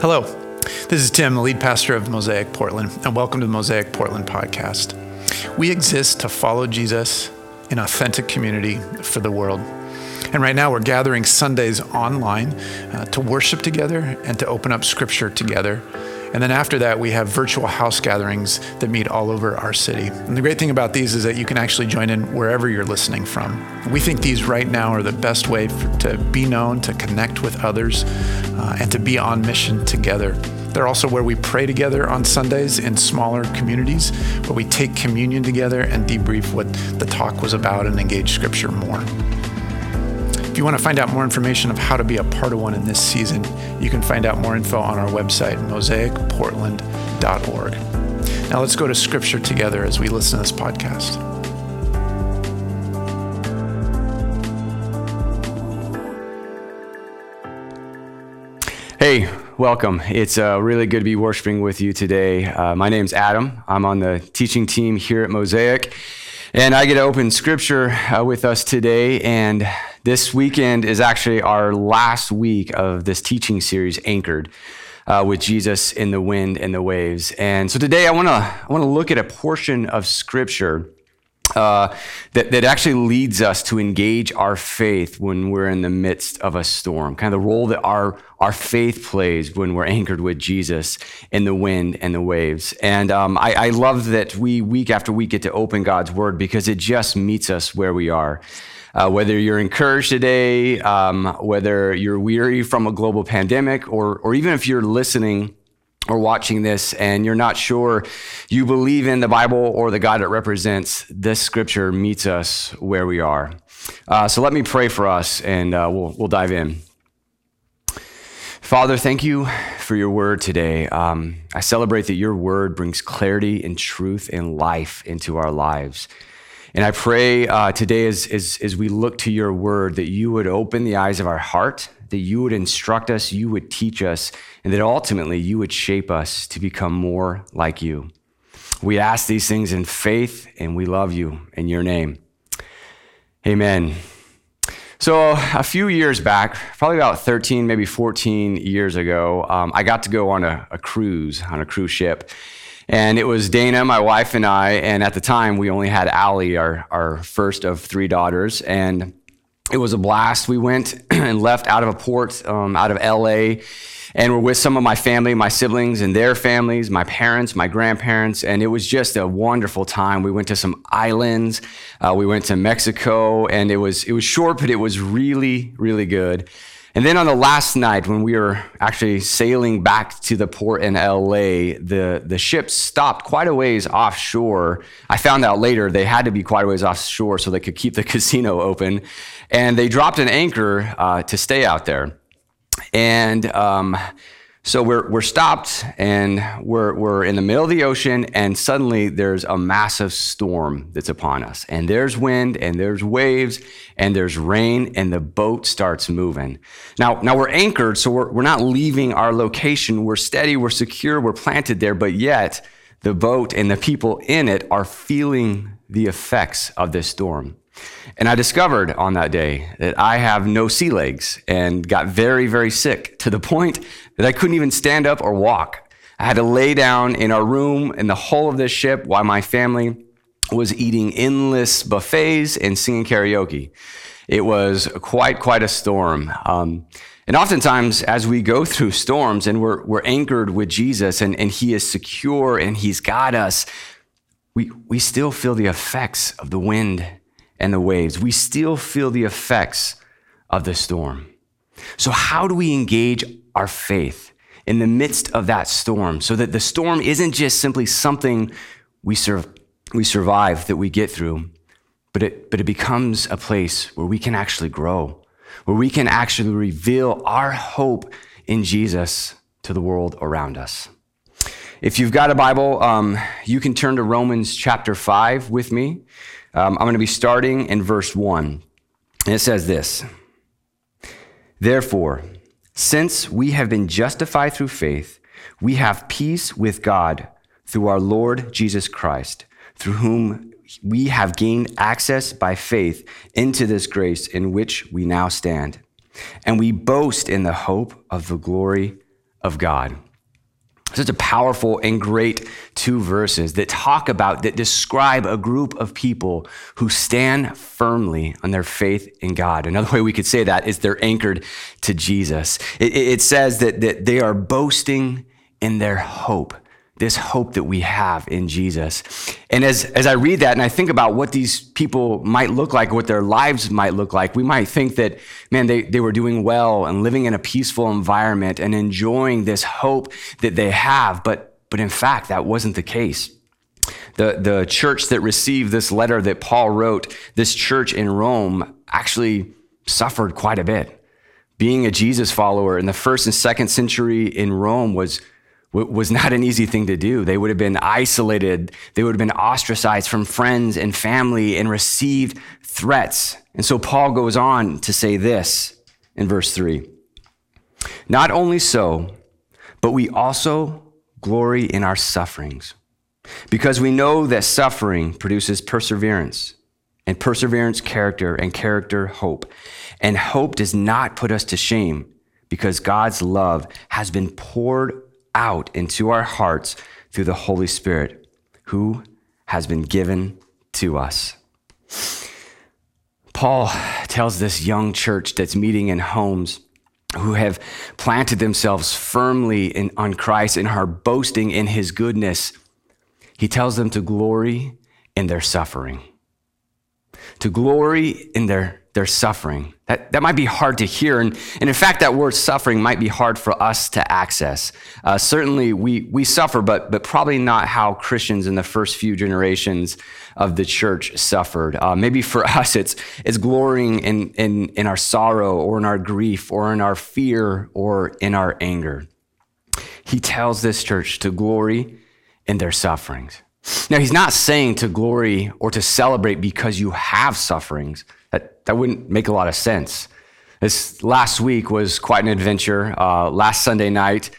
Hello, this is Tim, the lead pastor of Mosaic Portland, and welcome to the Mosaic Portland podcast. We exist to follow Jesus in authentic community for the world. And right now, we're gathering Sundays online uh, to worship together and to open up scripture together. And then after that, we have virtual house gatherings that meet all over our city. And the great thing about these is that you can actually join in wherever you're listening from. We think these right now are the best way for, to be known, to connect with others, uh, and to be on mission together. They're also where we pray together on Sundays in smaller communities, where we take communion together and debrief what the talk was about and engage scripture more. If you want to find out more information of how to be a part of one in this season, you can find out more info on our website, mosaicportland.org. Now let's go to scripture together as we listen to this podcast. Hey, welcome. It's uh, really good to be worshiping with you today. Uh, my name's Adam. I'm on the teaching team here at Mosaic, and I get to open scripture uh, with us today. And this weekend is actually our last week of this teaching series, Anchored. Uh, with Jesus in the wind and the waves. And so today I want to I want to look at a portion of scripture uh, that, that actually leads us to engage our faith when we're in the midst of a storm, kind of the role that our, our faith plays when we're anchored with Jesus in the wind and the waves. And um, I, I love that we, week after week, get to open God's word because it just meets us where we are. Uh, whether you're encouraged today, um, whether you're weary from a global pandemic, or, or even if you're listening or watching this and you're not sure you believe in the Bible or the God it represents, this scripture meets us where we are. Uh, so let me pray for us and uh, we'll, we'll dive in. Father, thank you for your word today. Um, I celebrate that your word brings clarity and truth and life into our lives. And I pray uh, today, as, as, as we look to your word, that you would open the eyes of our heart, that you would instruct us, you would teach us, and that ultimately you would shape us to become more like you. We ask these things in faith, and we love you in your name. Amen. So, a few years back, probably about 13, maybe 14 years ago, um, I got to go on a, a cruise, on a cruise ship. And it was Dana, my wife, and I. And at the time, we only had Allie, our, our first of three daughters. And it was a blast. We went and left out of a port um, out of LA and we're with some of my family, my siblings and their families, my parents, my grandparents, and it was just a wonderful time. We went to some islands, uh, we went to Mexico, and it was it was short, but it was really really good. And then on the last night, when we were actually sailing back to the port in LA, the, the ship stopped quite a ways offshore. I found out later they had to be quite a ways offshore so they could keep the casino open. And they dropped an anchor uh, to stay out there. And um, so we're, we're stopped and we're, we're in the middle of the ocean, and suddenly there's a massive storm that's upon us. And there's wind, and there's waves, and there's rain, and the boat starts moving. Now, now we're anchored, so we're, we're not leaving our location. We're steady, we're secure, we're planted there, but yet the boat and the people in it are feeling the effects of this storm. And I discovered on that day that I have no sea legs and got very, very sick to the point that I couldn't even stand up or walk. I had to lay down in our room in the hull of this ship while my family was eating endless buffets and singing karaoke. It was quite, quite a storm. Um, and oftentimes, as we go through storms and we're, we're anchored with Jesus and, and He is secure and He's got us, we, we still feel the effects of the wind and the waves. We still feel the effects of the storm. So, how do we engage our faith in the midst of that storm so that the storm isn't just simply something we, sur- we survive that we get through, but it, but it becomes a place where we can actually grow, where we can actually reveal our hope in Jesus to the world around us? If you've got a Bible, um, you can turn to Romans chapter 5 with me. Um, I'm going to be starting in verse 1. And it says this Therefore, since we have been justified through faith, we have peace with God through our Lord Jesus Christ, through whom we have gained access by faith into this grace in which we now stand. And we boast in the hope of the glory of God. Such a powerful and great two verses that talk about, that describe a group of people who stand firmly on their faith in God. Another way we could say that is they're anchored to Jesus. It, it says that, that they are boasting in their hope this hope that we have in Jesus. And as, as I read that and I think about what these people might look like, what their lives might look like, we might think that, man, they, they were doing well and living in a peaceful environment and enjoying this hope that they have. But, but in fact, that wasn't the case. The, the church that received this letter that Paul wrote, this church in Rome, actually suffered quite a bit. Being a Jesus follower in the first and second century in Rome was was not an easy thing to do. They would have been isolated. They would have been ostracized from friends and family and received threats. And so Paul goes on to say this in verse 3 Not only so, but we also glory in our sufferings, because we know that suffering produces perseverance, and perseverance, character, and character, hope. And hope does not put us to shame, because God's love has been poured out into our hearts through the Holy Spirit who has been given to us. Paul tells this young church that's meeting in homes who have planted themselves firmly in, on Christ and are boasting in his goodness. He tells them to glory in their suffering, to glory in their their suffering. That, that might be hard to hear. And, and in fact, that word suffering might be hard for us to access. Uh, certainly, we, we suffer, but, but probably not how Christians in the first few generations of the church suffered. Uh, maybe for us, it's, it's glorying in, in, in our sorrow or in our grief or in our fear or in our anger. He tells this church to glory in their sufferings. Now, he's not saying to glory or to celebrate because you have sufferings. That, that wouldn't make a lot of sense. This last week was quite an adventure. Uh, last Sunday night,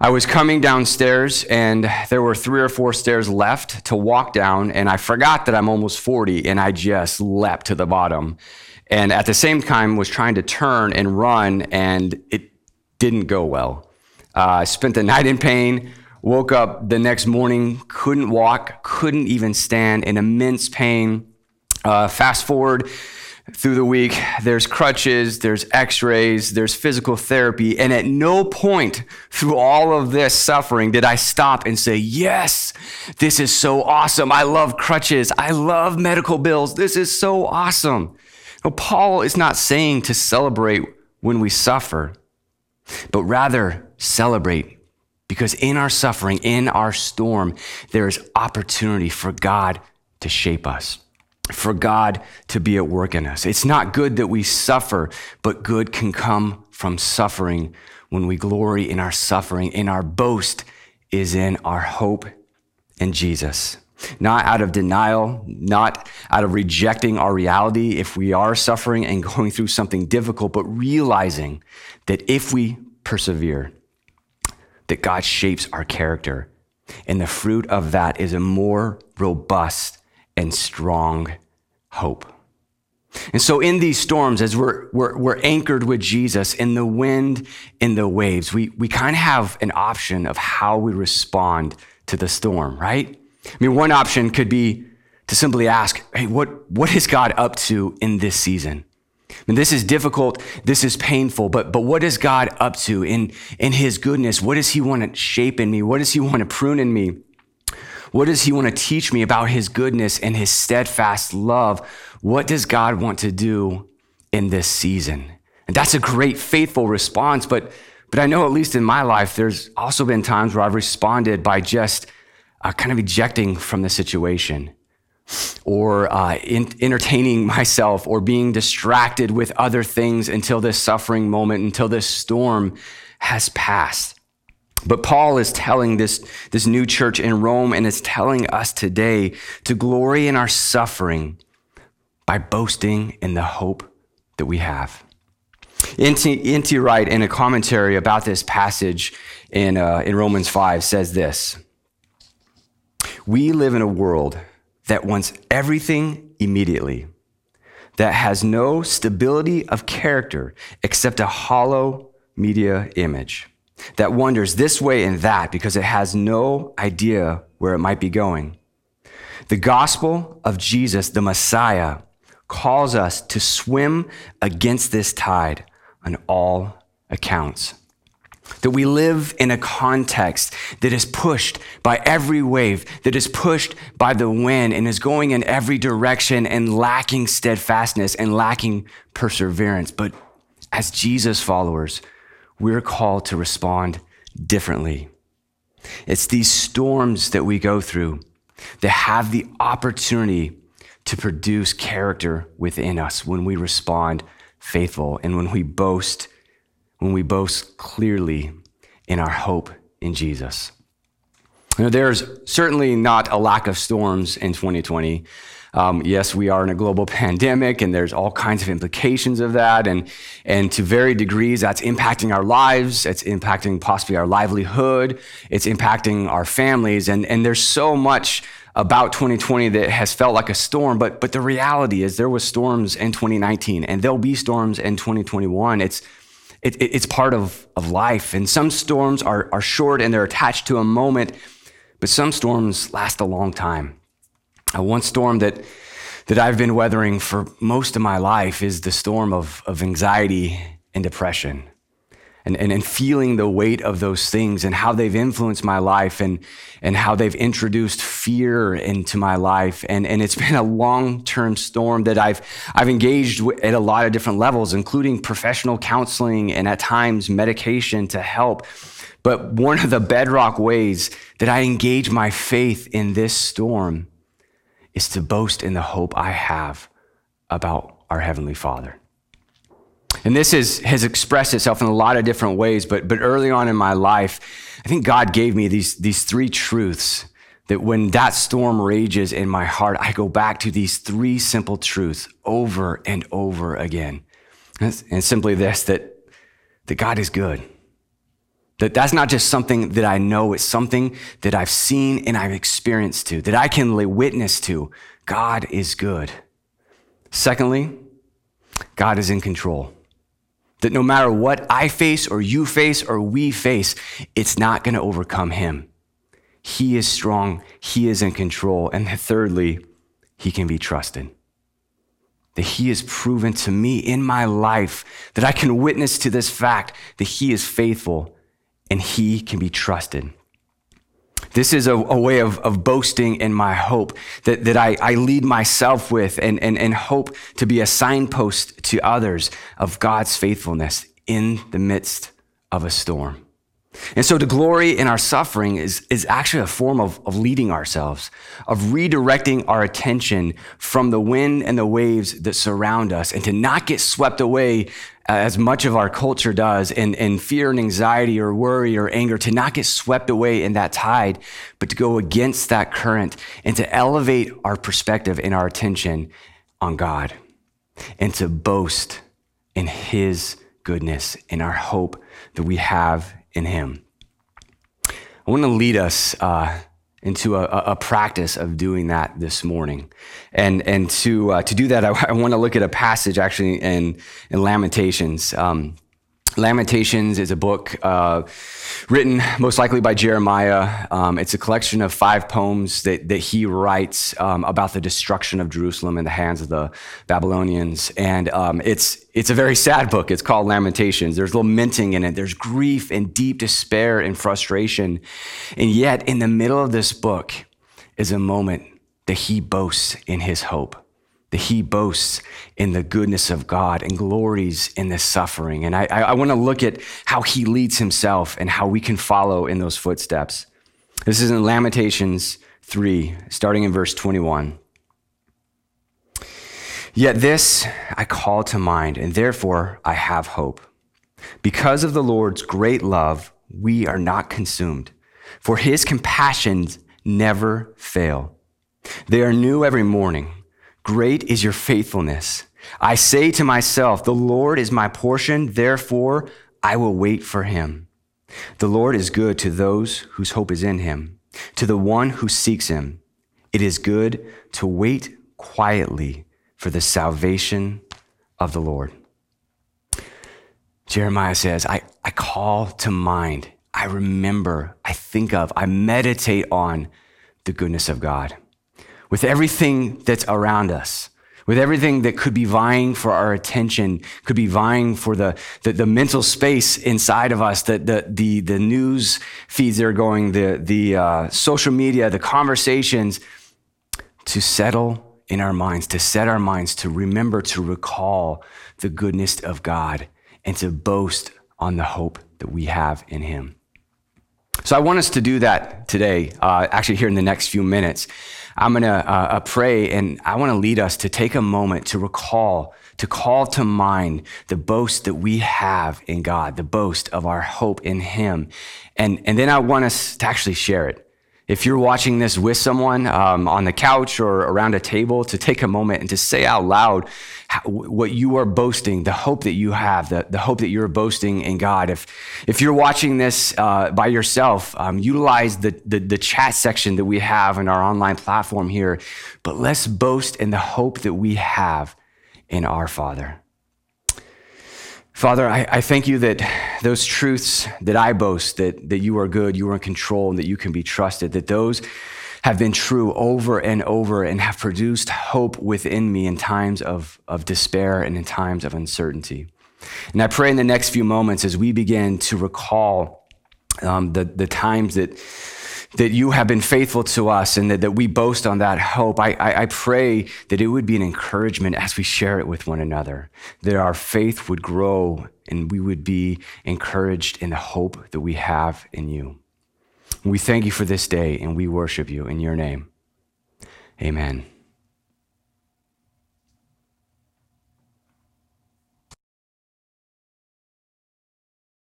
I was coming downstairs and there were three or four stairs left to walk down, and I forgot that I'm almost 40 and I just leapt to the bottom. And at the same time, was trying to turn and run, and it didn't go well. Uh, I spent the night in pain, woke up the next morning, couldn't walk, couldn't even stand, in immense pain. Uh, fast forward through the week, there's crutches, there's x rays, there's physical therapy. And at no point through all of this suffering did I stop and say, Yes, this is so awesome. I love crutches. I love medical bills. This is so awesome. Now, Paul is not saying to celebrate when we suffer, but rather celebrate because in our suffering, in our storm, there is opportunity for God to shape us for God to be at work in us. It's not good that we suffer, but good can come from suffering when we glory in our suffering. And our boast is in our hope in Jesus. Not out of denial, not out of rejecting our reality if we are suffering and going through something difficult, but realizing that if we persevere, that God shapes our character. And the fruit of that is a more robust and strong hope. And so, in these storms, as we're, we're, we're anchored with Jesus in the wind, in the waves, we, we kind of have an option of how we respond to the storm, right? I mean, one option could be to simply ask, hey, what, what is God up to in this season? I mean, this is difficult, this is painful, but, but what is God up to in, in His goodness? What does He want to shape in me? What does He want to prune in me? What does he want to teach me about his goodness and his steadfast love? What does God want to do in this season? And that's a great, faithful response. But, but I know, at least in my life, there's also been times where I've responded by just uh, kind of ejecting from the situation or uh, in, entertaining myself or being distracted with other things until this suffering moment, until this storm has passed. But Paul is telling this, this new church in Rome and is telling us today to glory in our suffering by boasting in the hope that we have. N.T. Wright, in a commentary about this passage in, uh, in Romans 5, says this We live in a world that wants everything immediately, that has no stability of character except a hollow media image that wanders this way and that because it has no idea where it might be going. The gospel of Jesus, the Messiah, calls us to swim against this tide on all accounts. That we live in a context that is pushed by every wave, that is pushed by the wind and is going in every direction and lacking steadfastness and lacking perseverance. But as Jesus followers, we're called to respond differently. It's these storms that we go through that have the opportunity to produce character within us when we respond faithful and when we boast when we boast clearly in our hope in Jesus. You know, there's certainly not a lack of storms in 2020. Um, yes, we are in a global pandemic, and there's all kinds of implications of that, and and to varied degrees, that's impacting our lives. It's impacting possibly our livelihood. It's impacting our families, and and there's so much about 2020 that has felt like a storm. But but the reality is, there was storms in 2019, and there'll be storms in 2021. It's it, it, it's part of, of life. And some storms are, are short and they're attached to a moment, but some storms last a long time. Uh, one storm that, that I've been weathering for most of my life is the storm of, of anxiety and depression. And, and, and feeling the weight of those things and how they've influenced my life and, and how they've introduced fear into my life. And, and it's been a long term storm that I've, I've engaged at a lot of different levels, including professional counseling and at times medication to help. But one of the bedrock ways that I engage my faith in this storm is to boast in the hope I have about our Heavenly Father. And this is, has expressed itself in a lot of different ways, but, but early on in my life, I think God gave me these, these three truths that when that storm rages in my heart, I go back to these three simple truths over and over again. And simply this that, that God is good. That that's not just something that I know, it's something that I've seen and I've experienced to, that I can lay witness to. God is good. Secondly, God is in control. That no matter what I face or you face or we face, it's not going to overcome him. He is strong, he is in control. And thirdly, he can be trusted. That he has proven to me in my life that I can witness to this fact that he is faithful and he can be trusted. This is a, a, way of, of boasting in my hope that, that I, I lead myself with and, and, and hope to be a signpost to others of God's faithfulness in the midst of a storm. And so to glory in our suffering is, is actually a form of, of leading ourselves, of redirecting our attention from the wind and the waves that surround us and to not get swept away as much of our culture does in, in fear and anxiety or worry or anger, to not get swept away in that tide, but to go against that current and to elevate our perspective and our attention on God and to boast in His goodness and our hope that we have in Him. I want to lead us uh, into a, a, practice of doing that this morning. And, and to, uh, to do that, I, I want to look at a passage actually in, in Lamentations. Um, Lamentations is a book uh, written most likely by Jeremiah. Um, it's a collection of five poems that, that he writes um, about the destruction of Jerusalem in the hands of the Babylonians. And um, it's, it's a very sad book. It's called Lamentations. There's lamenting in it, there's grief and deep despair and frustration. And yet, in the middle of this book is a moment that he boasts in his hope that he boasts in the goodness of God and glories in the suffering. And I, I want to look at how he leads himself and how we can follow in those footsteps. This is in Lamentations 3, starting in verse 21. Yet this I call to mind, and therefore I have hope. Because of the Lord's great love, we are not consumed, for his compassions never fail. They are new every morning. Great is your faithfulness. I say to myself, The Lord is my portion, therefore I will wait for him. The Lord is good to those whose hope is in him, to the one who seeks him. It is good to wait quietly for the salvation of the Lord. Jeremiah says, I, I call to mind, I remember, I think of, I meditate on the goodness of God. With everything that's around us, with everything that could be vying for our attention, could be vying for the, the, the mental space inside of us, the, the, the, the news feeds that are going, the, the uh, social media, the conversations, to settle in our minds, to set our minds, to remember, to recall the goodness of God, and to boast on the hope that we have in Him. So I want us to do that today, uh, actually, here in the next few minutes. I'm going to uh, uh, pray and I want to lead us to take a moment to recall, to call to mind the boast that we have in God, the boast of our hope in Him. And, and then I want us to actually share it. If you're watching this with someone um, on the couch or around a table, to take a moment and to say out loud what you are boasting, the hope that you have, the, the hope that you're boasting in God. If, if you're watching this uh, by yourself, um, utilize the, the, the chat section that we have in our online platform here. But let's boast in the hope that we have in our Father. Father, I, I, thank you that those truths that I boast, that, that you are good, you are in control, and that you can be trusted, that those have been true over and over and have produced hope within me in times of, of despair and in times of uncertainty. And I pray in the next few moments as we begin to recall um, the, the times that that you have been faithful to us and that, that we boast on that hope. I, I, I pray that it would be an encouragement as we share it with one another, that our faith would grow and we would be encouraged in the hope that we have in you. We thank you for this day and we worship you in your name. Amen.